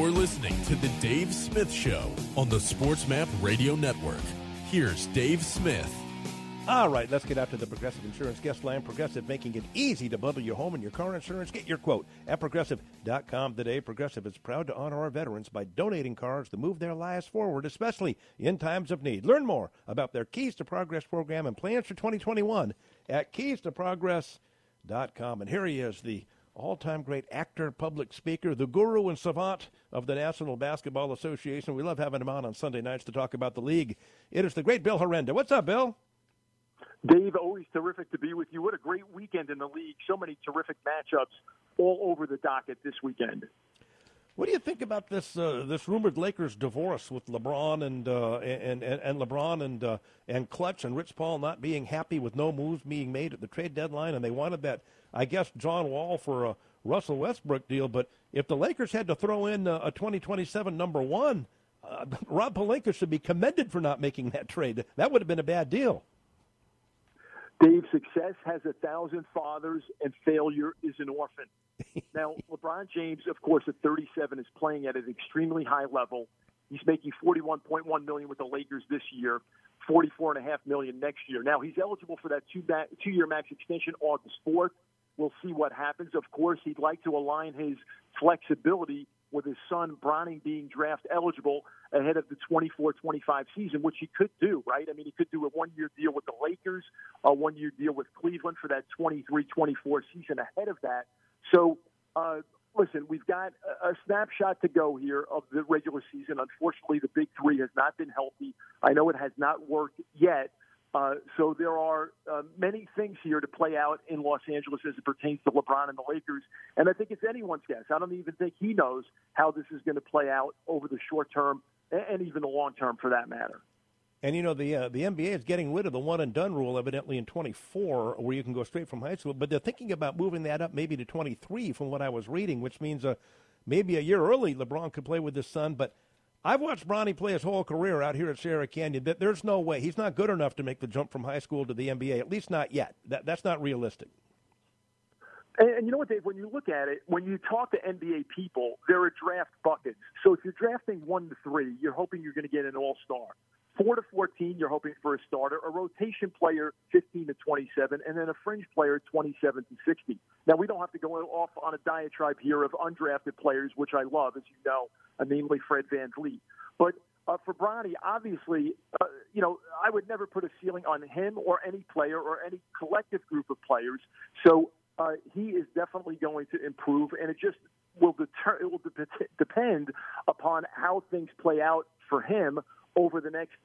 You're listening to The Dave Smith Show on the SportsMap Radio Network. Here's Dave Smith. All right, let's get out to the Progressive Insurance guest line. Progressive making it easy to bundle your home and your car insurance. Get your quote at progressive.com today. Progressive is proud to honor our veterans by donating cars to move their lives forward, especially in times of need. Learn more about their Keys to Progress program and plans for 2021 at keystoprogress.com. And here he is, the all time great actor, public speaker, the guru and savant of the National Basketball Association. We love having him on on Sunday nights to talk about the league. It is the great Bill Herenda. What's up, Bill? Dave, always terrific to be with you. What a great weekend in the league. So many terrific matchups all over the docket this weekend. What do you think about this uh, this rumored Lakers divorce with LeBron and uh, and, and, and LeBron and uh, and Klutch and Rich Paul not being happy with no moves being made at the trade deadline, and they wanted that I guess John Wall for a Russell Westbrook deal. But if the Lakers had to throw in a, a 2027 number one, uh, Rob Pelinka should be commended for not making that trade. That would have been a bad deal. Dave, success has a thousand fathers, and failure is an orphan. Now, LeBron James, of course, at 37, is playing at an extremely high level. He's making 41.1 million with the Lakers this year, 44.5 million next year. Now, he's eligible for that two two-year max extension August 4th. We'll see what happens. Of course, he'd like to align his flexibility with his son Bronny being draft eligible ahead of the 24-25 season, which he could do, right? I mean, he could do a one-year deal with the Lakers, a one-year deal with Cleveland for that 23-24 season ahead of that. So, uh, listen, we've got a snapshot to go here of the regular season. Unfortunately, the Big Three has not been healthy. I know it has not worked yet. Uh, so there are uh, many things here to play out in Los Angeles as it pertains to LeBron and the Lakers. And I think it's anyone's guess. I don't even think he knows how this is going to play out over the short term and even the long term, for that matter. And you know the uh, the NBA is getting rid of the one and done rule, evidently in 24, where you can go straight from high school. But they're thinking about moving that up maybe to 23, from what I was reading, which means uh, maybe a year early LeBron could play with his son. But I've watched Bronny play his whole career out here at Sierra Canyon. There's no way he's not good enough to make the jump from high school to the NBA. At least not yet. That that's not realistic. And, and you know what, Dave? When you look at it, when you talk to NBA people, there are draft buckets. So if you're drafting one to three, you're hoping you're going to get an All Star. Four to 14, you're hoping for a starter, a rotation player 15 to 27, and then a fringe player 27 to 60. Now, we don't have to go off on a diatribe here of undrafted players, which I love, as you know, namely Fred VanVleet. But uh, for Bronny, obviously, uh, you know, I would never put a ceiling on him or any player or any collective group of players. So uh, he is definitely going to improve, and it just will deter. It will de- depend upon how things play out for him over the next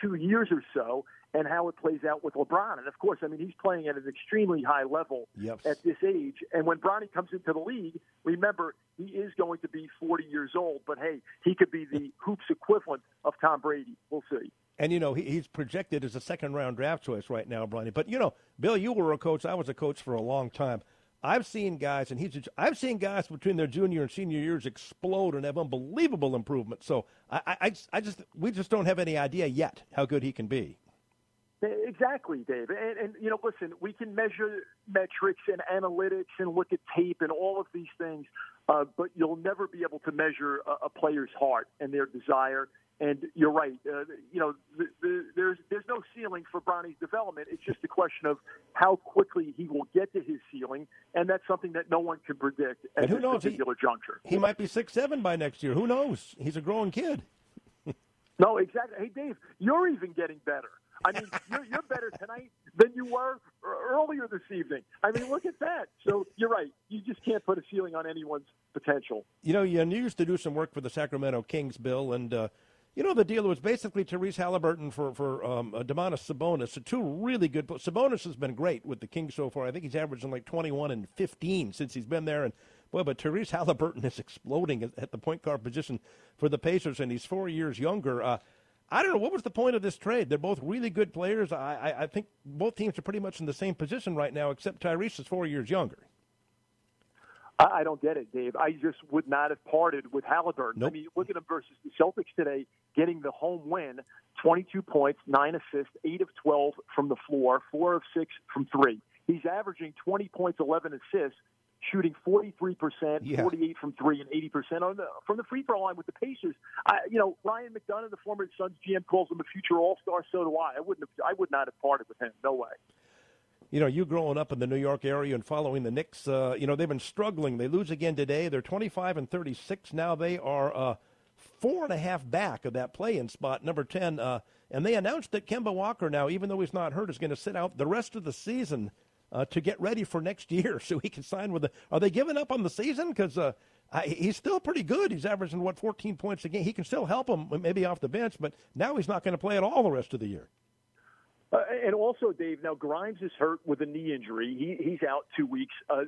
two years or so and how it plays out with LeBron. And of course, I mean, he's playing at an extremely high level yep. at this age. And when Bronny comes into the league, remember, he is going to be 40 years old, but hey, he could be the hoops equivalent of Tom Brady. We'll see. And, you know, he, he's projected as a second round draft choice right now, Bronny. But, you know, Bill, you were a coach. I was a coach for a long time. I've seen guys, and he's I've seen guys between their junior and senior years explode and have unbelievable improvement. So I, I, I just we just don't have any idea yet how good he can be. Exactly, Dave. And, and you know, listen, we can measure metrics and analytics and look at tape and all of these things, uh, but you'll never be able to measure a, a player's heart and their desire and you're right. Uh, you know, the, the, there's there's no ceiling for Bronny's development. It's just a question of how quickly he will get to his ceiling, and that's something that no one can predict at and who this knows? particular he, juncture. He might be six seven by next year. Who knows? He's a growing kid. no, exactly. Hey, Dave, you're even getting better. I mean, you're, you're better tonight than you were earlier this evening. I mean, look at that. So you're right. You just can't put a ceiling on anyone's potential. You know, you used to do some work for the Sacramento Kings, Bill, and uh, you know, the deal was basically Tyrese Halliburton for for um, uh, Domantas Sabonis. So two really good. Sabonis has been great with the Kings so far. I think he's averaging like 21 and 15 since he's been there. And boy, but Tyrese Halliburton is exploding at, at the point guard position for the Pacers, and he's four years younger. Uh, I don't know what was the point of this trade. They're both really good players. I, I, I think both teams are pretty much in the same position right now, except Tyrese is four years younger. I don't get it, Dave. I just would not have parted with Halliburton. Nope. I mean, look at him versus the Celtics today, getting the home win, 22 points, 9 assists, 8 of 12 from the floor, 4 of 6 from 3. He's averaging 20 points, 11 assists, shooting 43%, Yeah. 48 from three, and 80% on the, from the free throw line with the Pacers. I, you know, Ryan McDonough, the former Suns GM, calls him a future All Star. So do I. I wouldn't. Have, I would not have parted with him. No way. You know, you growing up in the New York area and following the Knicks, uh, you know, they've been struggling. They lose again today. They're 25 and 36 now. They are uh, four and a half back of that play-in spot, number 10. Uh, and they announced that Kemba Walker now, even though he's not hurt, is going to sit out the rest of the season uh, to get ready for next year so he can sign with the. Are they giving up on the season? Because uh, he's still pretty good. He's averaging, what, 14 points a game. He can still help them, maybe off the bench, but now he's not going to play at all the rest of the year. Uh, and also, Dave, now Grimes is hurt with a knee injury. He, he's out two weeks. Uh,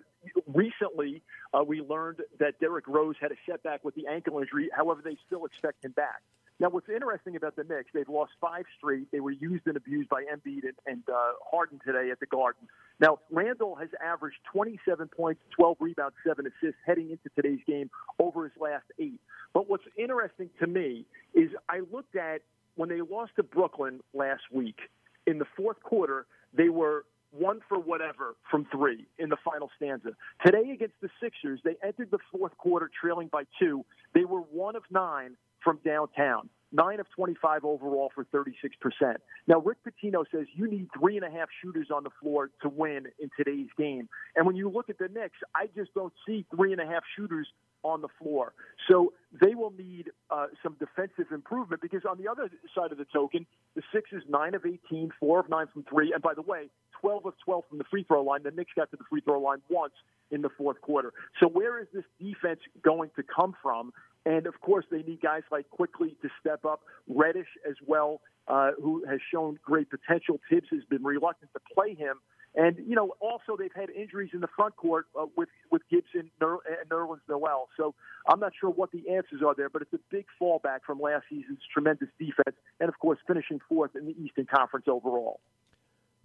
recently, uh, we learned that Derrick Rose had a setback with the ankle injury. However, they still expect him back. Now, what's interesting about the Knicks, they've lost five straight. They were used and abused by Embiid and, and uh, Harden today at the Garden. Now, Randle has averaged 27 points, 12 rebounds, 7 assists heading into today's game over his last eight. But what's interesting to me is I looked at when they lost to Brooklyn last week – in the fourth quarter, they were one for whatever from three in the final stanza. Today against the Sixers, they entered the fourth quarter trailing by two. They were one of nine from downtown. Nine of 25 overall for 36%. Now, Rick Pitino says you need three and a half shooters on the floor to win in today's game. And when you look at the Knicks, I just don't see three and a half shooters on the floor. So they will need uh, some defensive improvement because on the other side of the token, the Sixers nine of 18, four of nine from three, and by the way, 12 of 12 from the free throw line. The Knicks got to the free throw line once in the fourth quarter. So where is this defense going to come from? And of course, they need guys like Quickley to step up. Reddish as well, uh, who has shown great potential. Thibs has been reluctant to play him. And you know, also they've had injuries in the front court uh, with with Gibson and Nerlens Noel. So I'm not sure what the answers are there, but it's a big fallback from last season's tremendous defense, and of course finishing fourth in the Eastern Conference overall.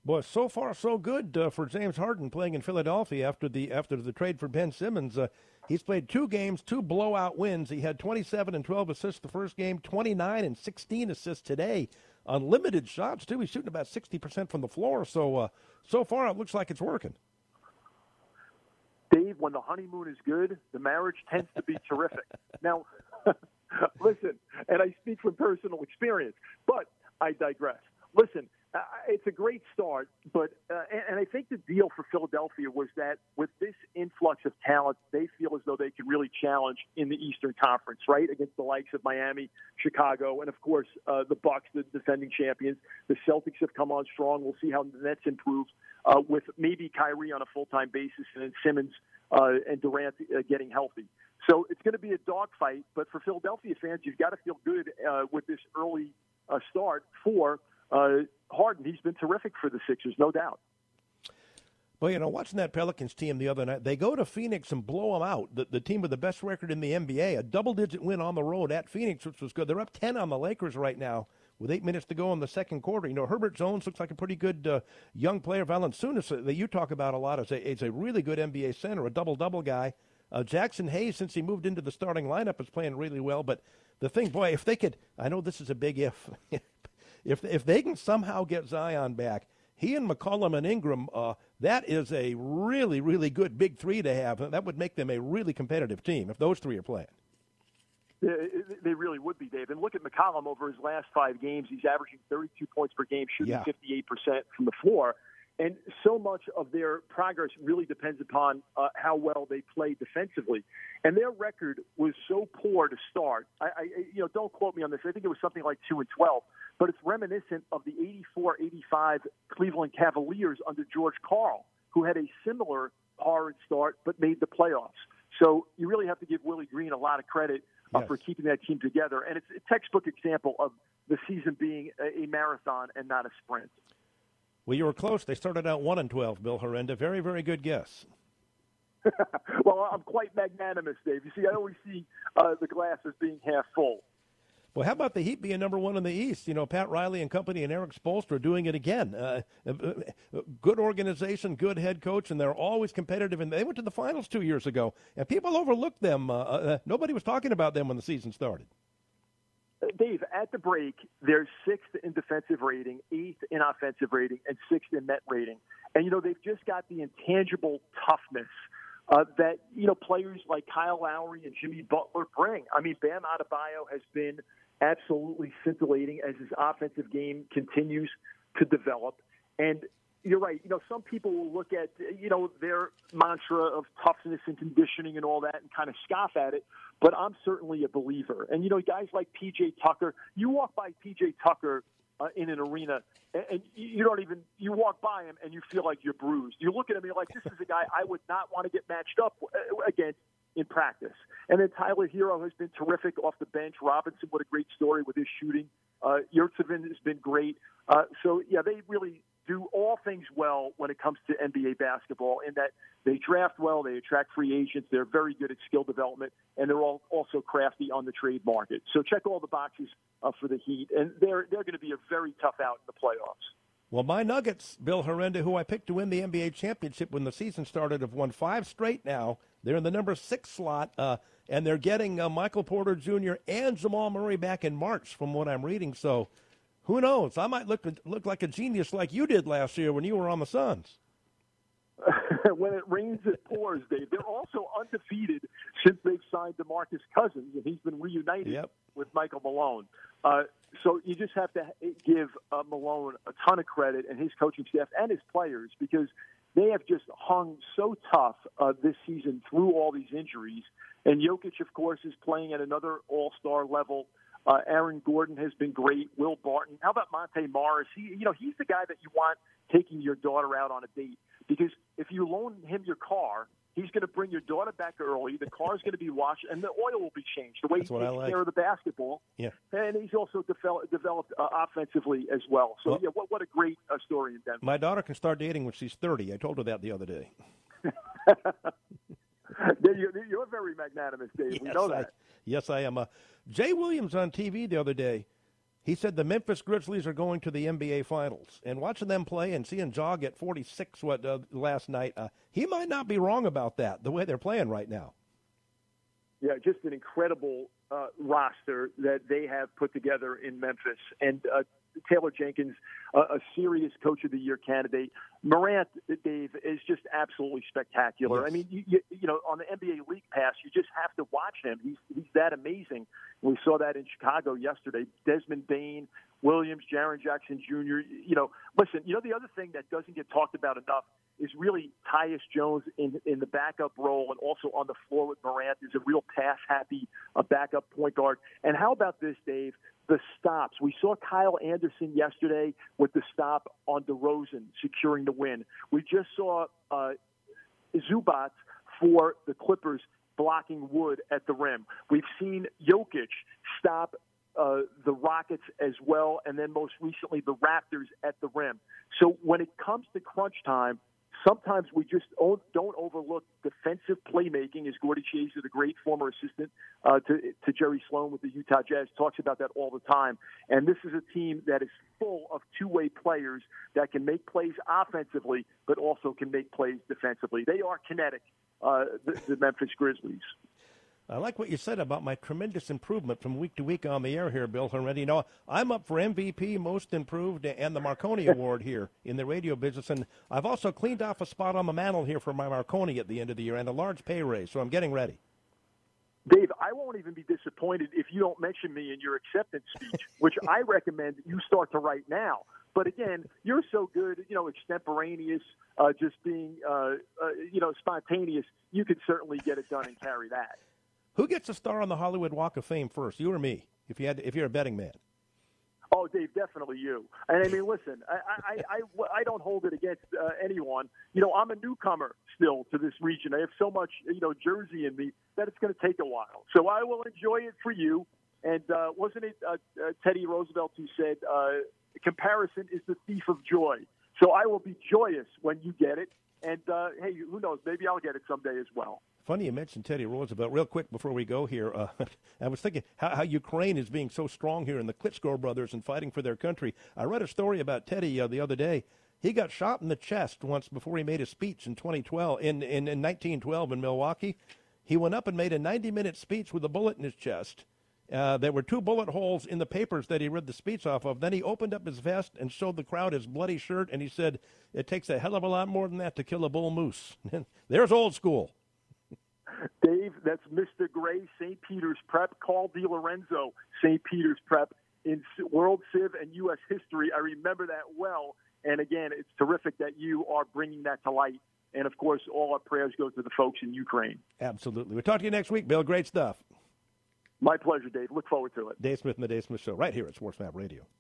Boy, so far so good uh, for James Harden playing in Philadelphia after the after the trade for Ben Simmons. Uh, he's played two games, two blowout wins. He had 27 and 12 assists the first game, 29 and 16 assists today. Unlimited shots too. He's shooting about 60 percent from the floor. So uh, so far it looks like it's working. Dave, when the honeymoon is good, the marriage tends to be terrific. Now, listen, and I speak from personal experience, but I digress. Listen, it's a great start, but uh, and, I think the deal for Philadelphia was that with this influx of talent, they feel as though they can really challenge in the Eastern Conference, right, against the likes of Miami, Chicago, and of course uh, the Bucks, the defending champions. The Celtics have come on strong. We'll see how the Nets improve uh, with maybe Kyrie on a full time basis and then Simmons uh, and Durant uh, getting healthy. So it's going to be a dogfight, but for Philadelphia fans, you've got to feel good uh, with this early uh, start for uh, Harden. He's been terrific for the Sixers, no doubt. Well, you know, watching that Pelicans team the other night, they go to Phoenix and blow them out. The, the team with the best record in the NBA, a double-digit win on the road at Phoenix, which was good. They're up ten on the Lakers right now with eight minutes to go in the second quarter. You know, Herbert Jones looks like a pretty good uh, young player. Valanciunas, uh, that you talk about a lot, is a, is a really good NBA center, a double-double guy. Uh, Jaxson Hayes, since he moved into the starting lineup, is playing really well. But the thing, boy, if they could, I know this is a big if. if if they can somehow get Zion back, he and McCollum and Ingram, uh, that is a really, really good big three to have. That would make them a really competitive team if those three are playing. They really would be, Dave. And look at McCollum over his last five games. He's averaging 32 points per game, shooting Yeah. 58% from the floor. And so much of their progress really depends upon uh, how well they play defensively. And their record was so poor to start. I, I, you know, don't quote me on this. I think it was something like two and 12, but it's reminiscent of the 84-85 Cleveland Cavaliers under George Karl, who had a similar horrid start but made the playoffs. So you really have to give Willie Green a lot of credit uh, Yes. for keeping that team together. And it's a textbook example of the season being a marathon and not a sprint. Well, you were close. They started out one and twelve. Bill Herenda, very, very good guess. well, I'm quite magnanimous, Dave. You see, I always see uh, the glass as being half full. Well, how about the Heat being number one in the East? You know, Pat Riley and company and Erik Spoelstra doing it again. Uh, uh, uh, good organization, good head coach, and they're always competitive. And they went to the finals two years ago, and people overlooked them. Uh, uh, nobody was talking about them when the season started. Dave, at the break, they're sixth in defensive rating, eighth in offensive rating, and sixth in net rating. And, you know, they've just got the intangible toughness uh, that you know players like Kyle Lowry and Jimmy Butler bring. I mean, Bam Adebayo has been absolutely scintillating as his offensive game continues to develop. And you're right. You know, some people will look at you know their mantra of toughness and conditioning and all that and kind of scoff at it. But I'm certainly a believer. And you know, guys like PJ Tucker. You walk by PJ Tucker uh, in an arena, and, and you don't even you walk by him and you feel like you're bruised. You look at him and you're like, this is a guy I would not want to get matched up uh, against in practice. And then Tyler Herro has been terrific off the bench. Robinson, what a great story with his shooting. Uh, Yurtseven has been great. Uh, so yeah, they really do all things well when it comes to NBA basketball in that they draft well, they attract free agents, they're very good at skill development, and they're all also crafty on the trade market. So check all the boxes uh, for the Heat, and they're they're going to be a very tough out in the playoffs. Well, my Nuggets, Bill Herenda, who I picked to win the NBA championship when the season started, have won five straight now. They're in the number six slot, uh, and they're getting uh, Michael Porter Jr. and Jamal Murray back in March, from what I'm reading. So who knows? I might look look like a genius like you did last year when you were on the Suns. when it rains, it pours, Dave. They're also undefeated since they've signed DeMarcus Cousins, and he's been reunited yep. with Michael Malone. Uh, so you just have to give uh, Malone a ton of credit and his coaching staff and his players because they have just hung so tough uh, this season through all these injuries. And Jokic, of course, is playing at another All Star level. Uh, Aaron Gordon has been great. Will Barton. How about Monte Morris? He, you know, he's the guy that you want taking your daughter out on a date because if you loan him your car, he's going to bring your daughter back early. The car's going to be washed, and the oil will be changed. The way That's he takes like. care of the basketball. Yeah. And he's also developed, developed uh, offensively as well. So well, yeah, what what a great uh, story in Denver. My daughter can start dating when she's thirty. I told her that the other day. you're, very magnanimous, Dave. Yes, we know that. I, yes, I am. Uh, Jay Williams on TV the other day. He said the Memphis Grizzlies are going to the NBA Finals, and watching them play and seeing Ja get 46 what uh, last night, uh, he might not be wrong about that. The way they're playing right now. Yeah, just an incredible uh, roster that they have put together in Memphis, and uh, Taylor Jenkins, uh, a serious Coach of the Year candidate. Morant, Dave, is just absolutely spectacular. Yes. I mean, you, you, you know, on the NBA League Pass, you just have to watch him. He's he's that amazing. We saw that in Chicago yesterday. Desmond Bane, Williams, Jaren Jackson Jr. You know, listen. You know, the other thing that doesn't get talked about enough is really Tyus Jones in in the backup role and also on the floor with Morant is a real pass happy uh, backup point guard. And how about this, Dave? The stops. We saw Kyle Anderson yesterday with the stop on DeRozan securing the win. We just saw uh, for the Clippers blocking Wood at the rim. We've seen Jokic stop uh, the Rockets as well, and then most recently the Raptors at the rim. So when it comes to crunch time, sometimes we just don't overlook defensive playmaking. As Gordie Chiesa, the great former assistant uh, to, to Jerry Sloan with the Utah Jazz, talks about that all the time. And this is a team that is full of two-way players that can make plays offensively, but also can make plays defensively. They are kinetic, uh, the, the Memphis Grizzlies. I like what you said about my tremendous improvement from week to week on the air here, Bill Herenda. You know, I'm up for MVP, Most Improved, and the Marconi Award here in the radio business. And I've also cleaned off a spot on the mantle here for my Marconi at the end of the year and a large pay raise, so I'm getting ready. Dave, I won't even be disappointed if you don't mention me in your acceptance speech, which I recommend you start to write now. But again, you're so good, you know, extemporaneous, uh, just being, uh, uh, you know, spontaneous. You could certainly get it done and carry that. Who gets a star on the Hollywood Walk of Fame first, you or me? If you had, to, if you're a betting man. Oh, Dave, definitely you. And I mean, listen, I I, I, I don't hold it against uh, anyone. You know, I'm a newcomer still to this region. I have so much, you know, Jersey in me that it's going to take a while. So I will enjoy it for you. And uh, wasn't it uh, uh, Teddy Roosevelt who said, uh, "Comparison is the thief of joy." So I will be joyous when you get it. And uh, hey, who knows? Maybe I'll get it someday as well. Funny you mentioned Teddy Roosevelt. Real quick before we go here, uh, I was thinking how, how, Ukraine is being so strong here, and the Klitschko brothers and fighting for their country. I read a story about Teddy uh, the other day. He got shot in the chest once before he made a speech in 2012 in, in, in 1912 in Milwaukee. He went up and made a 90-minute speech with a bullet in his chest. Uh, there were two bullet holes in the papers that he read the speech off of. Then he opened up his vest and showed the crowd his bloody shirt, and he said, "It takes a hell of a lot more than that to kill a bull moose." There's old school. Dave, that's Mr. Gray, St. Peter's Prep. Call Carl DiLorenzo, St. Peter's Prep. In World Civ and U.S. history, I remember that well. And again, it's terrific that you are bringing that to light. And of course, all our prayers go to the folks in Ukraine. Absolutely. We'll talk to you next week, Bill. Great stuff. My pleasure, Dave. Look forward to it. Dave Smith and the Dave Smith Show, right here at Sports Map Radio.